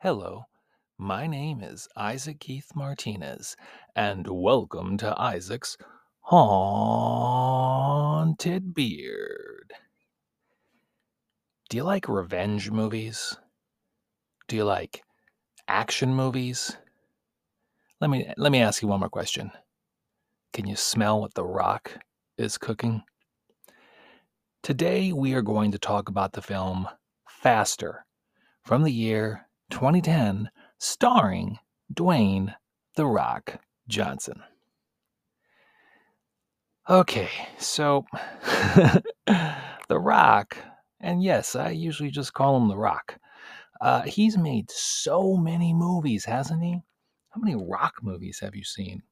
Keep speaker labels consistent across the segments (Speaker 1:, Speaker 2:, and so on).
Speaker 1: Hello, my name is Isaac Keith Martinez, and welcome to Isaac's Haunted Beard. Do you like revenge movies? Do you like action movies? Let me let me ask you one more question. Can you smell what The Rock is cooking? Today we are going to talk about the film Faster from the year 2010, starring Dwayne The Rock Johnson. Okay, so The Rock, and yes, I usually just call him The Rock. Uh, he's made so many movies, hasn't he? How many rock movies have you seen?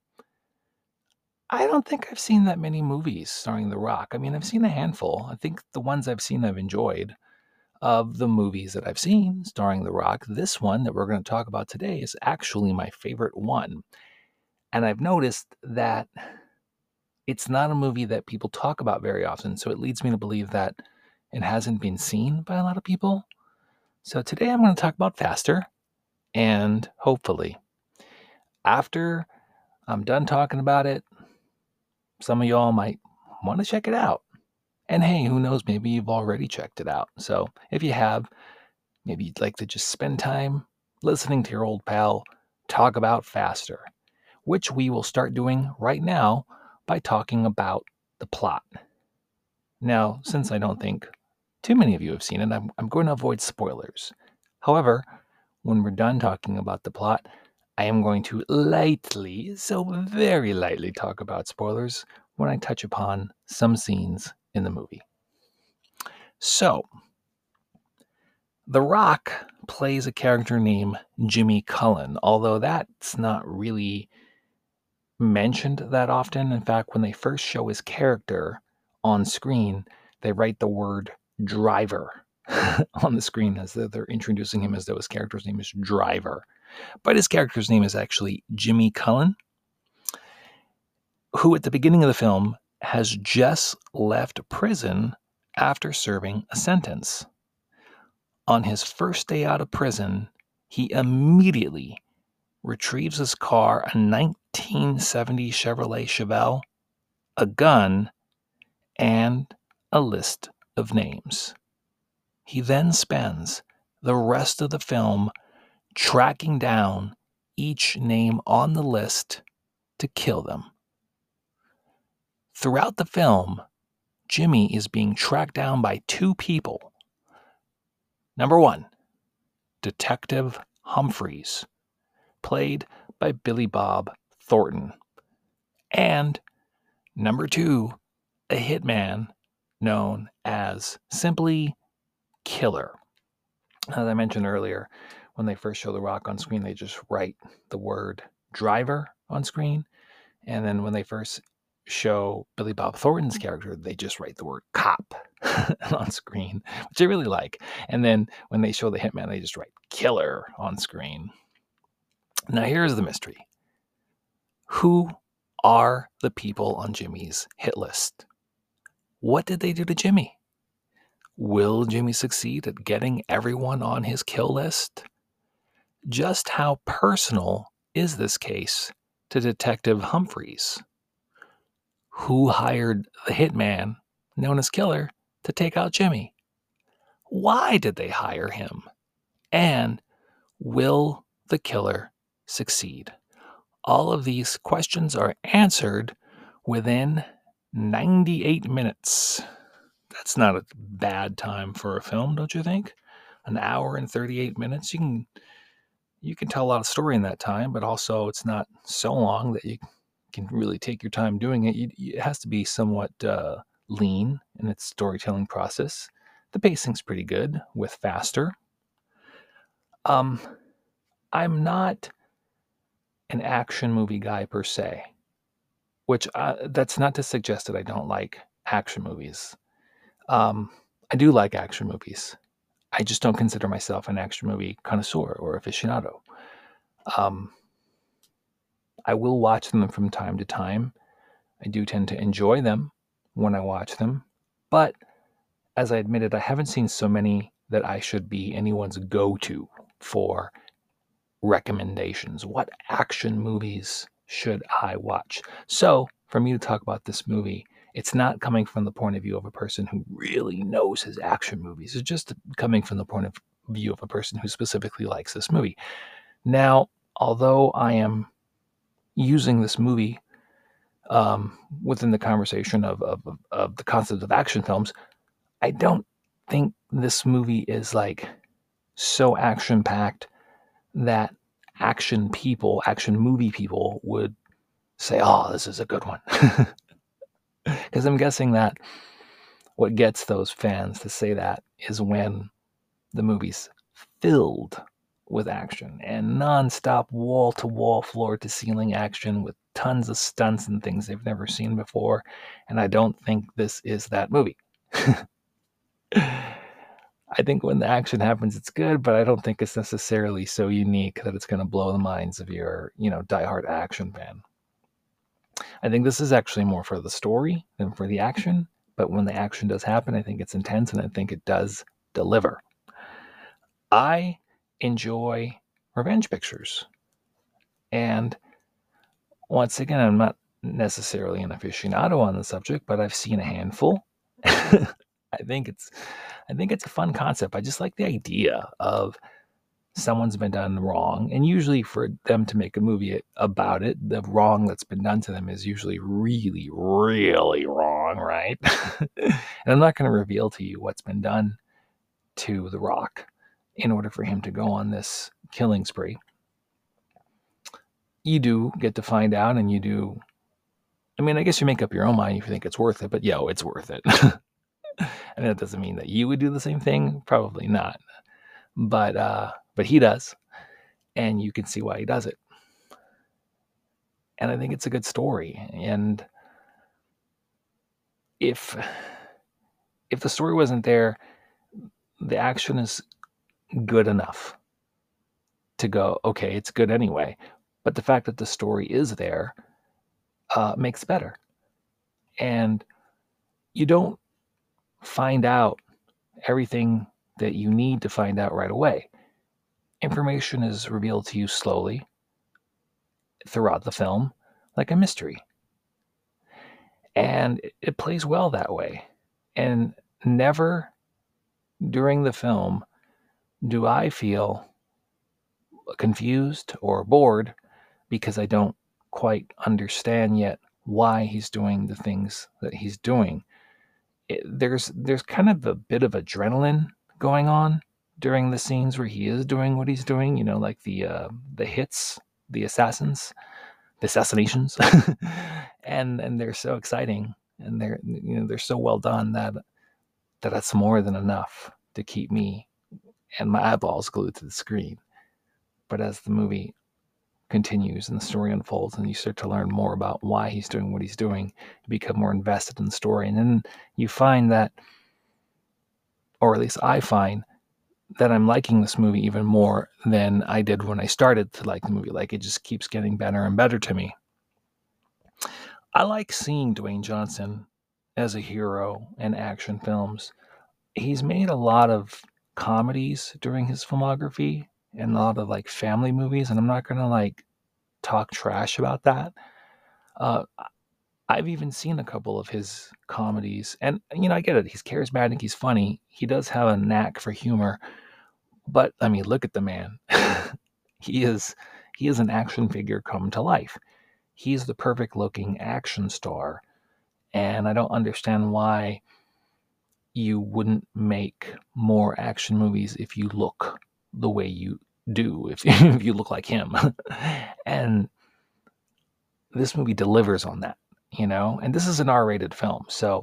Speaker 1: I don't think I've seen that many movies starring The Rock. I mean, I've seen a handful. I think the ones I've seen I've enjoyed. Of the movies that I've seen starring The Rock, this one that we're going to talk about today is actually my favorite one. And I've noticed that it's not a movie that people talk about very often. So it leads me to believe that it hasn't been seen by a lot of people. So today I'm going to talk about Faster. And hopefully, after I'm done talking about it, some of y'all might want to check it out. And hey, who knows, maybe you've already checked it out. So if you have, maybe you'd like to just spend time listening to your old pal talk about faster, which we will start doing right now by talking about the plot. Now, since I don't think too many of you have seen it, I'm, I'm going to avoid spoilers. However, when we're done talking about the plot, I am going to lightly, so very lightly, talk about spoilers when I touch upon some scenes in the movie. So, The Rock plays a character named Jimmy Cullen, although that's not really mentioned that often. In fact, when they first show his character on screen, they write the word driver on the screen as though they're introducing him as though his character's name is Driver. But his character's name is actually Jimmy Cullen, who at the beginning of the film has just left prison after serving a sentence. On his first day out of prison, he immediately retrieves his car, a 1970 Chevrolet Chevelle, a gun, and a list of names. He then spends the rest of the film tracking down each name on the list to kill them. Throughout the film, Jimmy is being tracked down by two people. Number one, Detective Humphreys, played by Billy Bob Thornton. And number two, a hitman known as simply Killer. As I mentioned earlier, when they first show The Rock on screen, they just write the word driver on screen. And then when they first show Billy Bob Thornton's mm. character, they just write the word cop on screen, which I really like. And then when they show the hitman, they just write killer on screen. Now, here's the mystery Who are the people on Jimmy's hit list? What did they do to Jimmy? Will Jimmy succeed at getting everyone on his kill list? Just how personal is this case to Detective Humphreys? Who hired the hitman, known as Killer, to take out Jimmy? Why did they hire him? And will the killer succeed? All of these questions are answered within 98 minutes. That's not a bad time for a film, don't you think? An hour and 38 minutes. You can you can tell a lot of story in that time, but also it's not so long that you can really take your time doing it. You, it has to be somewhat uh, lean in its storytelling process. The pacing's pretty good with faster. Um, I'm not an action movie guy per se, which uh, that's not to suggest that I don't like action movies. Um, I do like action movies. I just don't consider myself an action movie connoisseur or aficionado. Um, I will watch them from time to time. I do tend to enjoy them when I watch them. But as I admitted, I haven't seen so many that I should be anyone's go to for recommendations. What action movies should I watch? So, for me to talk about this movie, it's not coming from the point of view of a person who really knows his action movies. It's just coming from the point of view of a person who specifically likes this movie. Now, although I am using this movie um, within the conversation of, of, of the concept of action films, I don't think this movie is like so action packed that action people, action movie people would say, oh, this is a good one. Because I'm guessing that what gets those fans to say that is when the movie's filled with action and nonstop wall to wall, floor to ceiling action with tons of stunts and things they've never seen before. And I don't think this is that movie. I think when the action happens, it's good, but I don't think it's necessarily so unique that it's going to blow the minds of your, you know, diehard action fan. I think this is actually more for the story than for the action. But when the action does happen, I think it's intense and I think it does deliver. I enjoy revenge pictures. And once again, I'm not necessarily an aficionado on the subject, but I've seen a handful. I think it's I think it's a fun concept. I just like the idea of someone's been done wrong. And usually, for them to make a movie about it, the wrong that's been done to them is usually really, really wrong, right? and I'm not going to reveal to you what's been done to The Rock in order for him to go on this killing spree. You do get to find out, and you do. I mean, I guess you make up your own mind if you think it's worth it, but yo, it's worth it. and that doesn't mean that you would do the same thing. Probably not. But uh, but he does, and you can see why he does it. And I think it's a good story. And if if the story wasn't there, the action is good enough to go, okay, it's good anyway. But the fact that the story is there uh, makes better. And you don't find out everything that you need to find out right away information is revealed to you slowly throughout the film, like a mystery. And it plays well that way. And never during the film do I feel confused or bored because I don't quite understand yet why he's doing the things that he's doing. It, there's there's kind of a bit of adrenaline going on during the scenes where he is doing what he's doing, you know, like the uh, the hits, the assassins, the assassinations, and and they're so exciting and they're you know they're so well done that that that's more than enough to keep me and my eyeballs glued to the screen. But as the movie continues and the story unfolds and you start to learn more about why he's doing what he's doing, you become more invested in the story. And then you find that, or at least I find, that I'm liking this movie even more than I did when I started to like the movie. Like it just keeps getting better and better to me. I like seeing Dwayne Johnson as a hero in action films. He's made a lot of comedies during his filmography and a lot of like family movies, and I'm not gonna like talk trash about that. Uh, I've even seen a couple of his comedies, and you know, I get it. He's charismatic, he's funny, he does have a knack for humor. But I mean, look at the man. he is he is an action figure come to life. He's the perfect looking action star, and I don't understand why you wouldn't make more action movies if you look the way you do, if, if you look like him. and this movie delivers on that you know? And this is an R rated film. So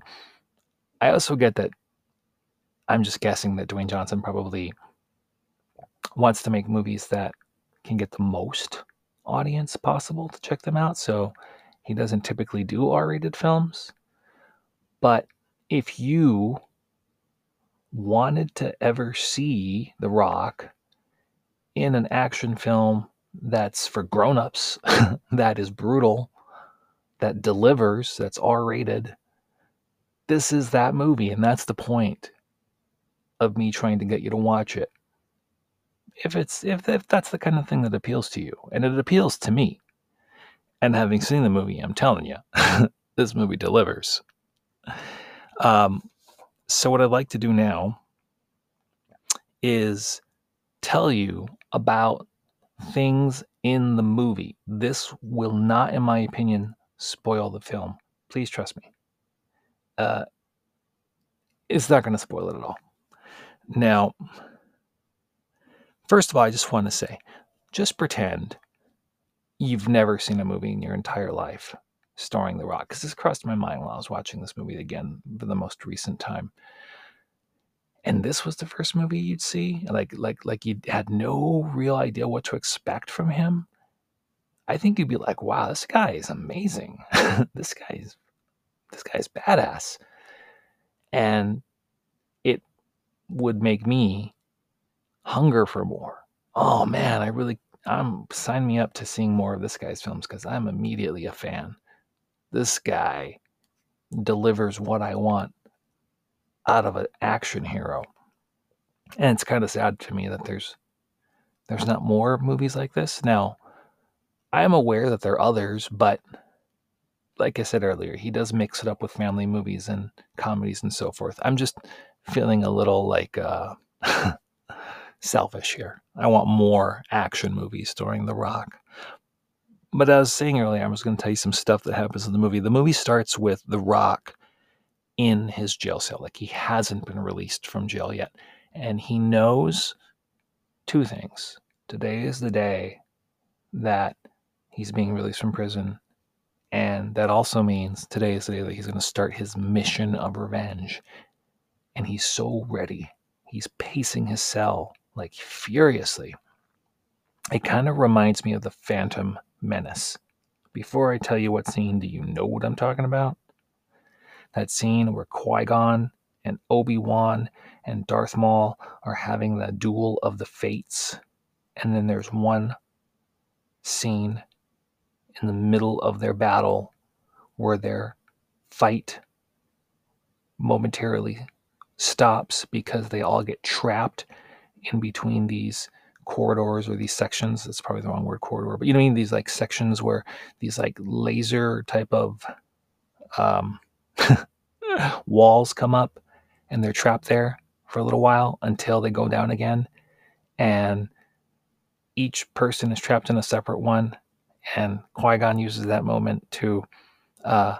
Speaker 1: I also get that I'm just guessing that Dwayne Johnson probably wants to make movies that can get the most audience possible to check them out. So he doesn't typically do R rated films. But if you wanted to ever see The Rock in an action film that's for grown-ups, that is brutal, that delivers, that's R rated, this is that movie. And that's the point of me trying to get you to watch it. if it's if, if that's the kind of thing that appeals to you, and it appeals to me. And having seen the movie, I'm telling you, this movie delivers. Um, so what I'd like to do now is tell you about things in the movie. This will not, in my opinion, spoil the film. Please trust me. Uh, it's not going to spoil it at all. Now, first of all, I just want to say just pretend you've never seen a movie in your entire life starring The Rock, because this crossed my mind while I was watching this movie again for the most recent time. And this was the first movie you'd see? Like like like you had no real idea what to expect from him? I think you'd be like wow this guy is amazing. This guy's this guy's badass. And it would make me hunger for more. Oh man i really i'm sign me up to seeing more of this guy's films because i'm immediately a fan this guy delivers what i want out of an action hero. And it's kind of sad to me that there's there's not more movies like this. Now, I am aware that there are others, but like I said earlier, he does mix it up with family movies and comedies and so forth. I'm just feeling a little like uh, selfish here. I want more action movies starring The Rock. But as I was saying earlier, I was going to tell you some stuff that happens in the movie. The movie starts with The Rock in his jail cell. Like he hasn't been released from jail yet. And he knows two things. Today is the day that he's being released from prison. And that also means today is the day that he's going to start his mission of revenge. And he's so ready. He's pacing his cell like furiously. It kind of reminds me of the Phantom Menace. Before I tell you what scene, do you know what I'm talking about? that scene where Qui Gon and Obi Wan and Darth Maul are having the duel of the fates. And then there's one scene in the middle of their battle where their fight momentarily stops because they all get trapped in between these corridors or these sections. That's probably the wrong word, corridor, but you know, what I mean these like sections where these like laser type of um, walls come up and they're trapped there for a little while until they go down again. And each person is trapped in a separate one. And Qui Gon uses that moment to uh,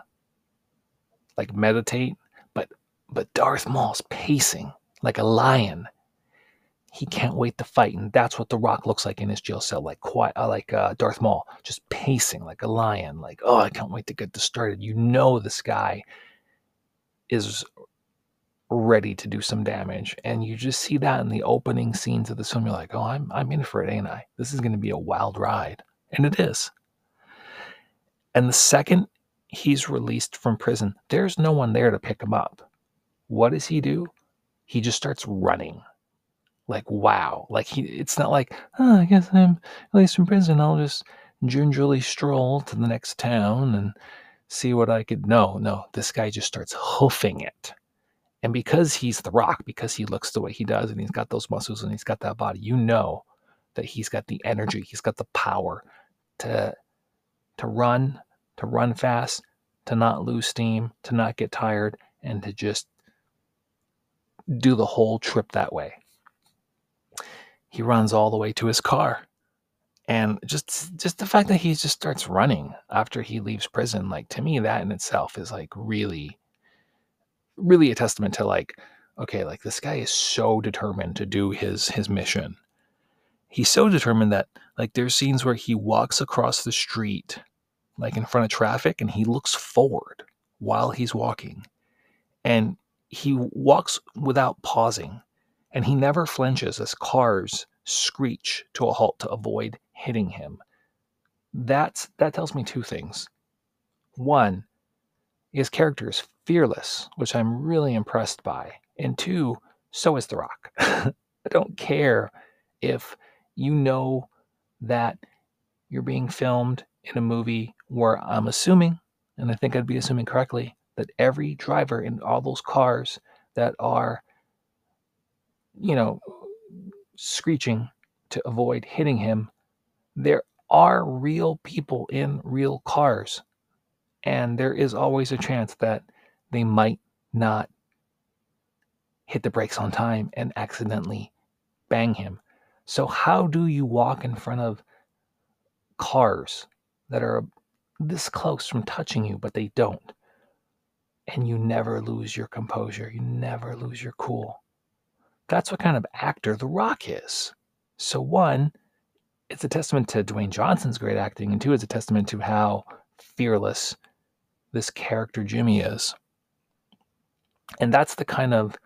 Speaker 1: like meditate. But but Darth Maul's pacing like a lion. He can't wait to fight, and that's what The Rock looks like in his jail cell, like uh, like uh, Darth Maul, just pacing like a lion. Like, oh, I can't wait to get this started. You know, this guy is ready to do some damage. And you just see that in the opening scenes of the film. You're like, oh, I'm, I'm in for it, ain't I? This is going to be a wild ride. And it is. And the second he's released from prison, there's no one there to pick him up. What does he do? He just starts running. Like, wow. Like, he, it's not like, oh, I guess I'm released from prison. I'll just gingerly stroll to the next town and see what I could. No, no, this guy just starts hoofing it. And because he's the rock, because he looks the way he does and he's got those muscles and he's got that body, you know that he's got the energy, he's got the power to to run, to run fast, to not lose steam, to not get tired, and to just do the whole trip that way. He runs all the way to his car. And just just the fact that he just starts running after he leaves prison like to me that in itself is like really really a testament to like okay like this guy is so determined to do his his mission. He's so determined that like there's scenes where he walks across the street like in front of traffic and he looks forward while he's walking. And he walks without pausing and he never flinches as cars screech to a halt to avoid hitting him. That's that tells me two things. One, his character is fearless, which I'm really impressed by. And two, so is The Rock. I don't care if you know that you're being filmed in a movie where I'm assuming, and I think I'd be assuming correctly, that every driver in all those cars that are, you know, screeching to avoid hitting him, there are real people in real cars. And there is always a chance that they might not hit the brakes on time and accidentally bang him. So, how do you walk in front of cars that are this close from touching you, but they don't? And you never lose your composure, you never lose your cool. That's what kind of actor The Rock is. So, one, it's a testament to Dwayne Johnson's great acting, and two, it's a testament to how fearless this character Jimmy is. And that's the kind of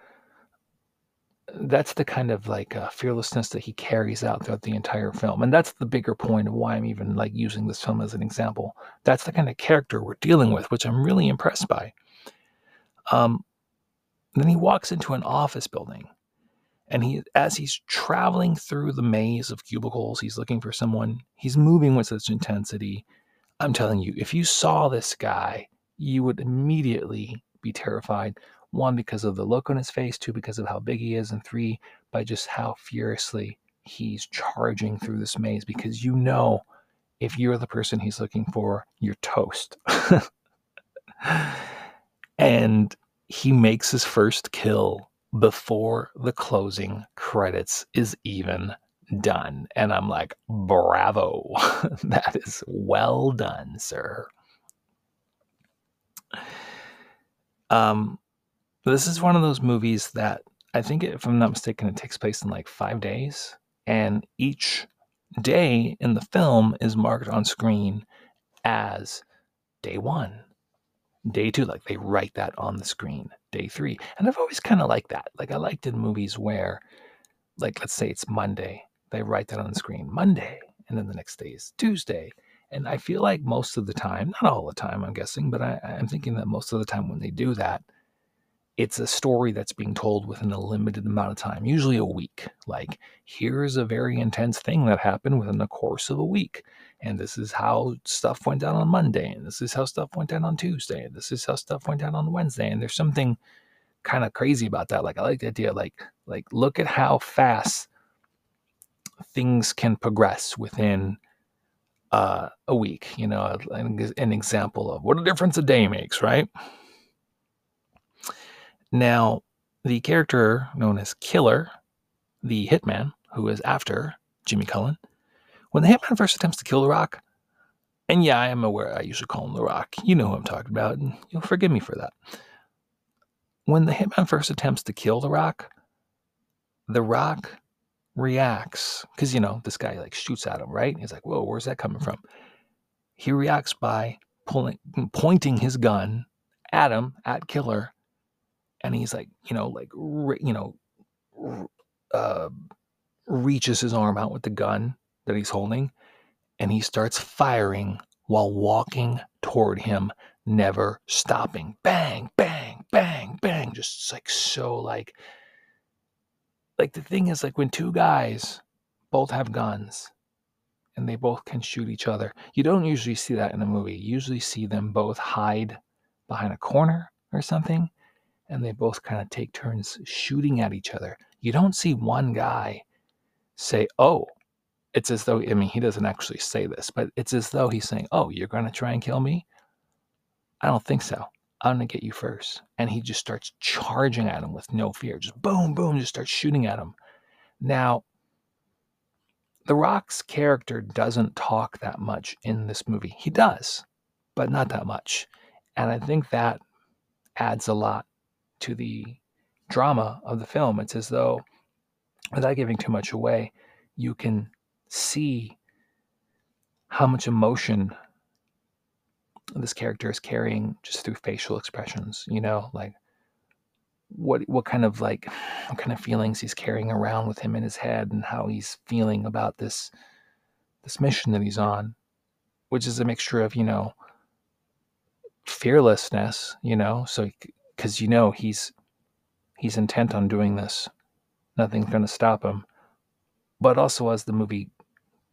Speaker 1: that's the kind of like uh, fearlessness that he carries out throughout the entire film and that's the bigger point of why i'm even like using this film as an example that's the kind of character we're dealing with which i'm really impressed by um, then he walks into an office building and he as he's traveling through the maze of cubicles he's looking for someone he's moving with such intensity i'm telling you if you saw this guy you would immediately be terrified one, because of the look on his face, two, because of how big he is, and three, by just how furiously he's charging through this maze because you know if you're the person he's looking for, you're toast. and he makes his first kill before the closing credits is even done. And I'm like, bravo. that is well done, sir. Um, this is one of those movies that I think, if I'm not mistaken, it takes place in like five days. And each day in the film is marked on screen as day one, day two. Like they write that on the screen, day three. And I've always kind of liked that. Like I liked in movies where, like, let's say it's Monday, they write that on the screen, Monday. And then the next day is Tuesday. And I feel like most of the time, not all the time, I'm guessing, but I, I'm thinking that most of the time when they do that, it's a story that's being told within a limited amount of time, usually a week. Like, here's a very intense thing that happened within the course of a week. And this is how stuff went down on Monday. And this is how stuff went down on Tuesday. And this is how stuff went down on Wednesday. And there's something kind of crazy about that. Like, I like the idea, like, like look at how fast things can progress within uh, a week. You know, an, an example of what a difference a day makes, right? Now, the character known as Killer, the hitman, who is after Jimmy Cullen, when the hitman first attempts to kill The Rock, and yeah, I am aware I usually call him The Rock. You know who I'm talking about, and you'll forgive me for that. When the hitman first attempts to kill The Rock, The Rock reacts because you know this guy like shoots at him, right? He's like, "Whoa, where's that coming from?" He reacts by pulling, pointing his gun at him, at Killer, and he's like, you know, like, you know, uh, reaches his arm out with the gun that he's holding, and he starts firing while walking toward him, never stopping. Bang, bang, bang, bang. Just like so, like, like the thing is, like, when two guys both have guns and they both can shoot each other, you don't usually see that in a movie. You usually see them both hide behind a corner or something and they both kind of take turns shooting at each other. You don't see one guy say, Oh, it's as though, I mean, he doesn't actually say this, but it's as though he's saying, Oh, you're going to try and kill me? I don't think so. I'm going to get you first. And he just starts charging at him with no fear. Just boom, boom, just starts shooting at him. Now, The Rock's character doesn't talk that much in this movie. He does, but not that much. And I think that adds a lot to the drama of the film. It's as though, without giving too much away, you can see how much emotion this character is carrying just through facial expressions, you know, like what what kind of like what kind of feelings he's carrying around with him in his head and how he's feeling about this this mission that he's on, which is a mixture of, you know, fearlessness, you know, so because you know he's he's intent on doing this. Nothing's going to stop him. But also, as the movie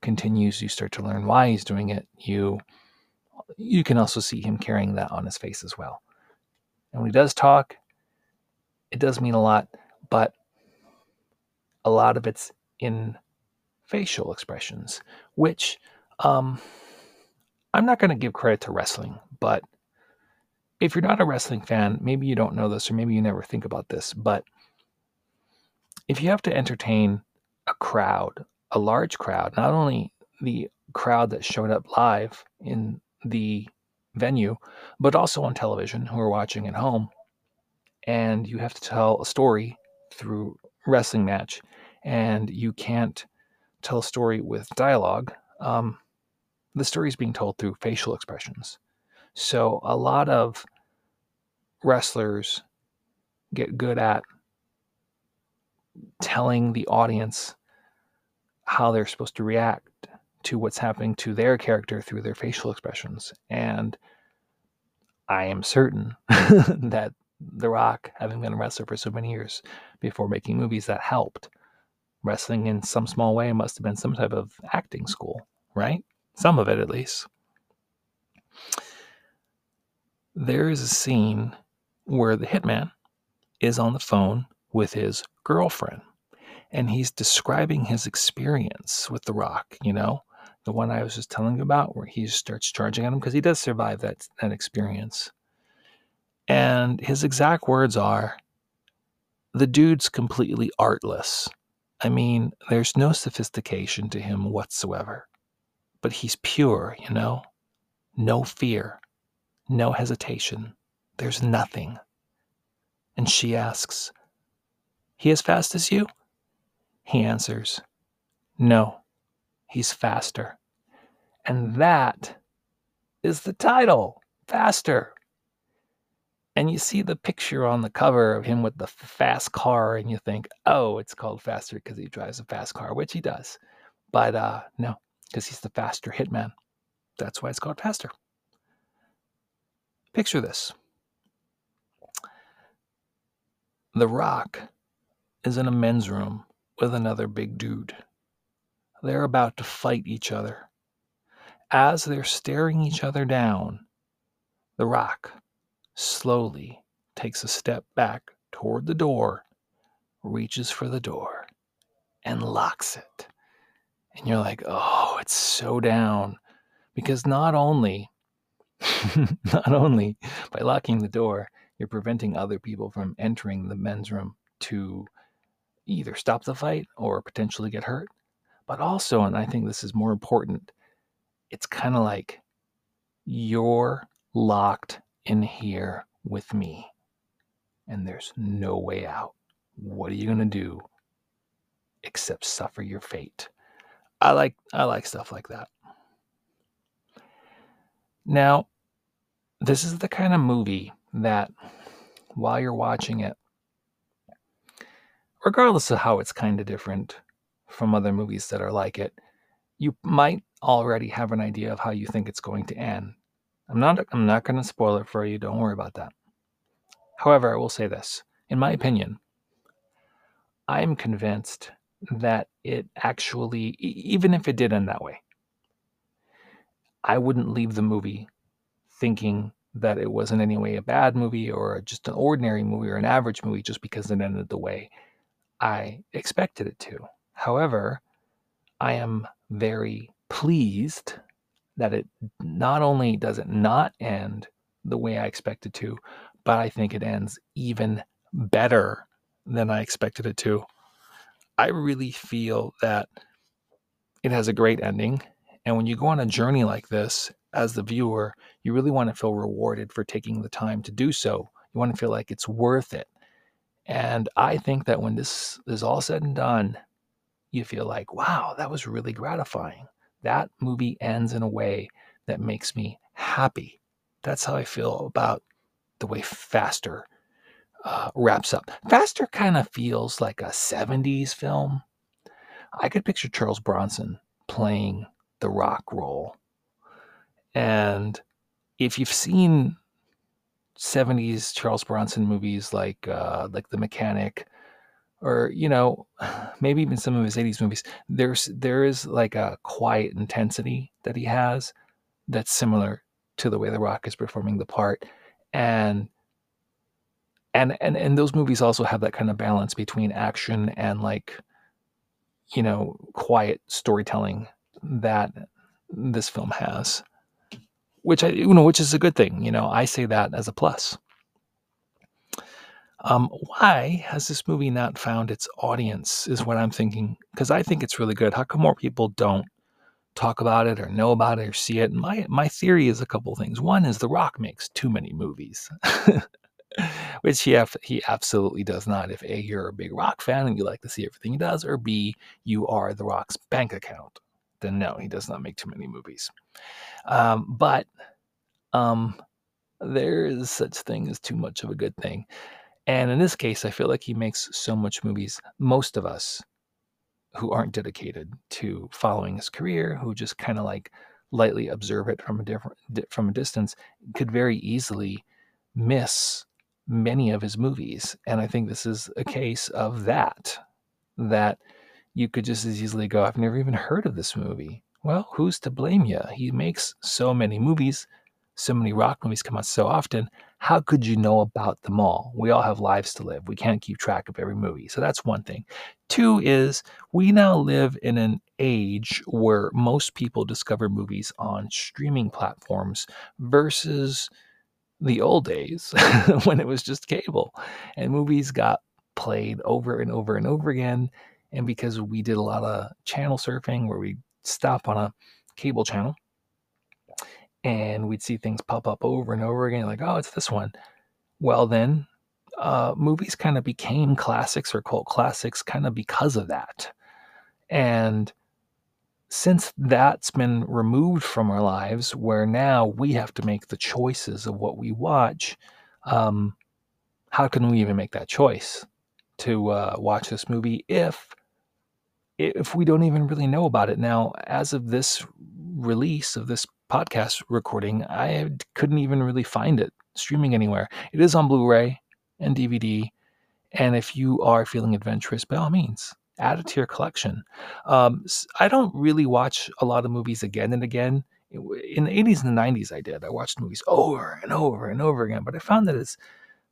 Speaker 1: continues, you start to learn why he's doing it. You you can also see him carrying that on his face as well. And when he does talk, it does mean a lot, but a lot of it's in facial expressions, which um, I'm not going to give credit to wrestling, but if you're not a wrestling fan, maybe you don't know this or maybe you never think about this, but if you have to entertain a crowd, a large crowd, not only the crowd that showed up live in the venue, but also on television who are watching at home, and you have to tell a story through wrestling match, and you can't tell a story with dialogue. Um, the story is being told through facial expressions. So a lot of wrestlers get good at telling the audience how they're supposed to react to what's happening to their character through their facial expressions. And I am certain that The Rock, having been a wrestler for so many years before making movies, that helped. Wrestling in some small way must have been some type of acting school, right? Some of it at least. There is a scene where the hitman is on the phone with his girlfriend and he's describing his experience with The Rock, you know, the one I was just telling you about, where he starts charging at him because he does survive that, that experience. And his exact words are the dude's completely artless. I mean, there's no sophistication to him whatsoever, but he's pure, you know? No fear, no hesitation. There's nothing. And she asks, He as fast as you? He answers, No, he's faster. And that is the title Faster. And you see the picture on the cover of him with the fast car, and you think, oh, it's called Faster because he drives a fast car, which he does. But uh, no, because he's the faster hitman. That's why it's called Faster. Picture this The Rock is in a men's room with another big dude. They're about to fight each other. As they're staring each other down, The Rock slowly takes a step back toward the door, reaches for the door, and locks it. And you're like, oh, it's so down. Because not only not only by locking the door, you're preventing other people from entering the men's room to either stop the fight or potentially get hurt. But also, and I think this is more important, it's kind of like you're locked in here with me and there's no way out. What are you going to do except suffer your fate? I like I like stuff like that. Now, this is the kind of movie that while you're watching it regardless of how it's kind of different from other movies that are like it, you might already have an idea of how you think it's going to end. I'm not I'm not going to spoil it for you, don't worry about that. However, I will say this. In my opinion, I'm convinced that it actually even if it did end that way, I wouldn't leave the movie thinking that it was in any way a bad movie or just an ordinary movie or an average movie just because it ended the way I expected it to. However, I am very pleased that it not only does it not end the way I expected it to, but I think it ends even better than I expected it to. I really feel that it has a great ending. And when you go on a journey like this, as the viewer, you really want to feel rewarded for taking the time to do so. You want to feel like it's worth it. And I think that when this is all said and done, you feel like, wow, that was really gratifying. That movie ends in a way that makes me happy. That's how I feel about the way Faster uh, wraps up. Faster kind of feels like a 70s film. I could picture Charles Bronson playing the rock role. And if you've seen 70s Charles Bronson movies like uh, like The Mechanic or you know maybe even some of his 80s movies there's there is like a quiet intensity that he has that's similar to the way the rock is performing the part. And and and and those movies also have that kind of balance between action and like you know, quiet storytelling that this film has, which I, you know, which is a good thing. You know, I say that as a plus. Um, why has this movie not found its audience? Is what I'm thinking because I think it's really good. How come more people don't talk about it or know about it or see it? my my theory is a couple things. One is The Rock makes too many movies. which he he absolutely does not. If A, you're a big rock fan and you like to see everything he does, or B, you are the Rock's bank account, then no, he does not make too many movies. Um, but um, there is such thing as too much of a good thing. And in this case, I feel like he makes so much movies. Most of us who aren't dedicated to following his career, who just kind of like lightly observe it from a different from a distance, could very easily miss many of his movies. And I think this is a case of that, that you could just as easily go, I've never even heard of this movie. Well, who's to blame you? He makes so many movies, so many rock movies come out so often. How could you know about them all? We all have lives to live. We can't keep track of every movie. So that's one thing. Two is we now live in an age where most people discover movies on streaming platforms versus the old days when it was just cable and movies got played over and over and over again. And because we did a lot of channel surfing where we stop on a cable channel and we'd see things pop up over and over again, like, oh, it's this one. Well, then uh, movies kind of became classics or cult classics kind of because of that. And since that's been removed from our lives, where now we have to make the choices of what we watch, um, how can we even make that choice to uh, watch this movie if if we don't even really know about it now? As of this release of this podcast recording, I couldn't even really find it streaming anywhere. It is on Blu-ray and DVD, and if you are feeling adventurous, by all means, add it to your collection. Um, I don't really watch a lot of movies again and again. In the 80s and the 90s, I did. I watched movies over and over and over again. But I found that as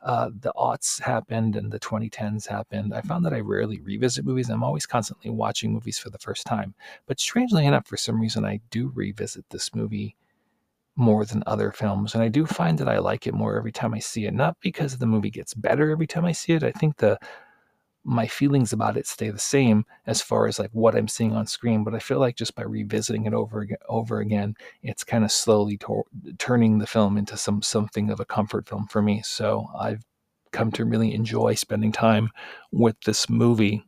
Speaker 1: uh, the aughts happened and the 2010s happened, I found that I rarely revisit movies. I'm always constantly watching movies for the first time. But strangely enough, for some reason, I do revisit this movie more than other films. And I do find that I like it more every time I see it. Not because the movie gets better every time I see it. I think the my feelings about it stay the same as far as like what I'm seeing on screen. But I feel like just by revisiting it over again, over again, it's kind of slowly turning the film into some something of a comfort film for me. So I've come to really enjoy spending time with this movie.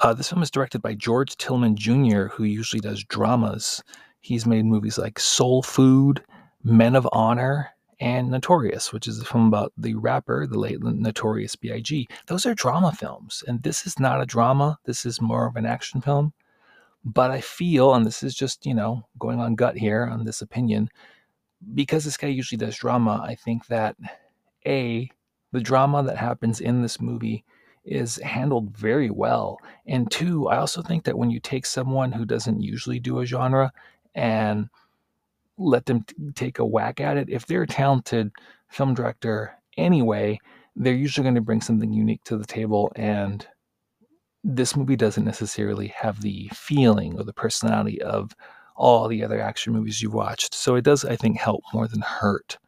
Speaker 1: Uh, this film is directed by George Tillman Jr., who usually does dramas. He's made movies like Soul Food, Men of Honor, and Notorious, which is a film about the rapper, the late Notorious B.I.G. Those are drama films, and this is not a drama. This is more of an action film. But I feel, and this is just, you know, going on gut here on this opinion, because this guy usually does drama, I think that A, the drama that happens in this movie is handled very well. And two, I also think that when you take someone who doesn't usually do a genre and let them t- take a whack at it. If they're a talented film director anyway, they're usually going to bring something unique to the table. And this movie doesn't necessarily have the feeling or the personality of all the other action movies you've watched. So it does, I think, help more than hurt.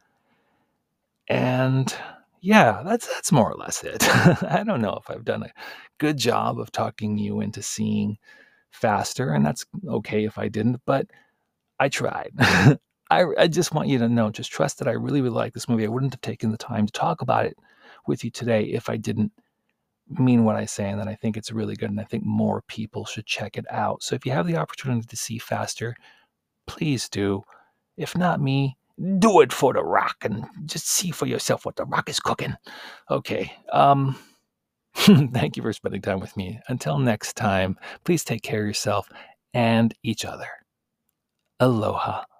Speaker 1: And yeah, that's that's more or less it. I don't know if I've done a good job of talking you into seeing faster, and that's okay if I didn't, but I tried. I, I just want you to know, just trust that I really, really like this movie. I wouldn't have taken the time to talk about it with you today if I didn't mean what I say. And that I think it's really good. And I think more people should check it out. So if you have the opportunity to see faster, please do. If not me, do it for the rock and just see for yourself what the rock is cooking. Okay. Um, thank you for spending time with me. Until next time, please take care of yourself and each other. Aloha.